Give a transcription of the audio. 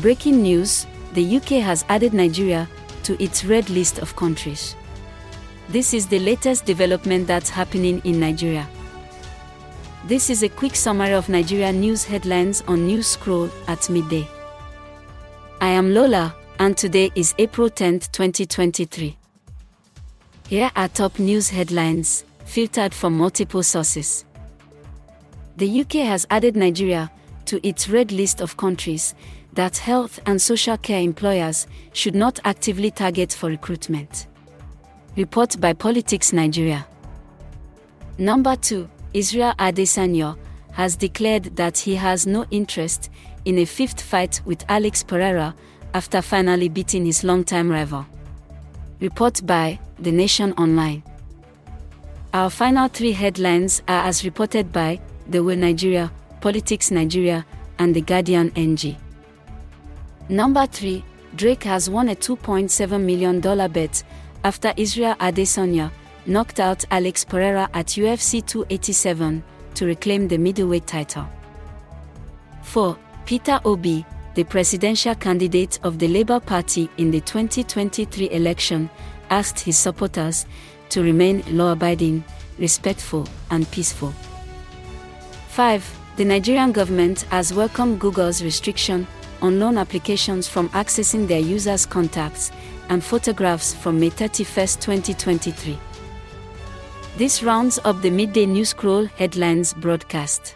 Breaking news the UK has added Nigeria to its red list of countries. This is the latest development that's happening in Nigeria. This is a quick summary of Nigeria news headlines on News Scroll at midday. I am Lola, and today is April 10, 2023. Here are top news headlines, filtered from multiple sources. The UK has added Nigeria to its red list of countries that health and social care employers should not actively target for recruitment. Report by Politics Nigeria. Number 2. Israel Adesanya has declared that he has no interest in a fifth fight with Alex Pereira after finally beating his longtime rival. Report by The Nation Online. Our final three headlines are as reported by The Will Nigeria, Politics Nigeria, and The Guardian NG. Number 3. Drake has won a $2.7 million bet after Israel Adesanya knocked out Alex Pereira at UFC 287 to reclaim the middleweight title. 4. Peter Obi, the presidential candidate of the Labour Party in the 2023 election, asked his supporters to remain law abiding, respectful, and peaceful. 5. The Nigerian government has welcomed Google's restriction on loan applications from accessing their users' contacts and photographs from May 31, 2023. This rounds up the midday news scroll headlines broadcast.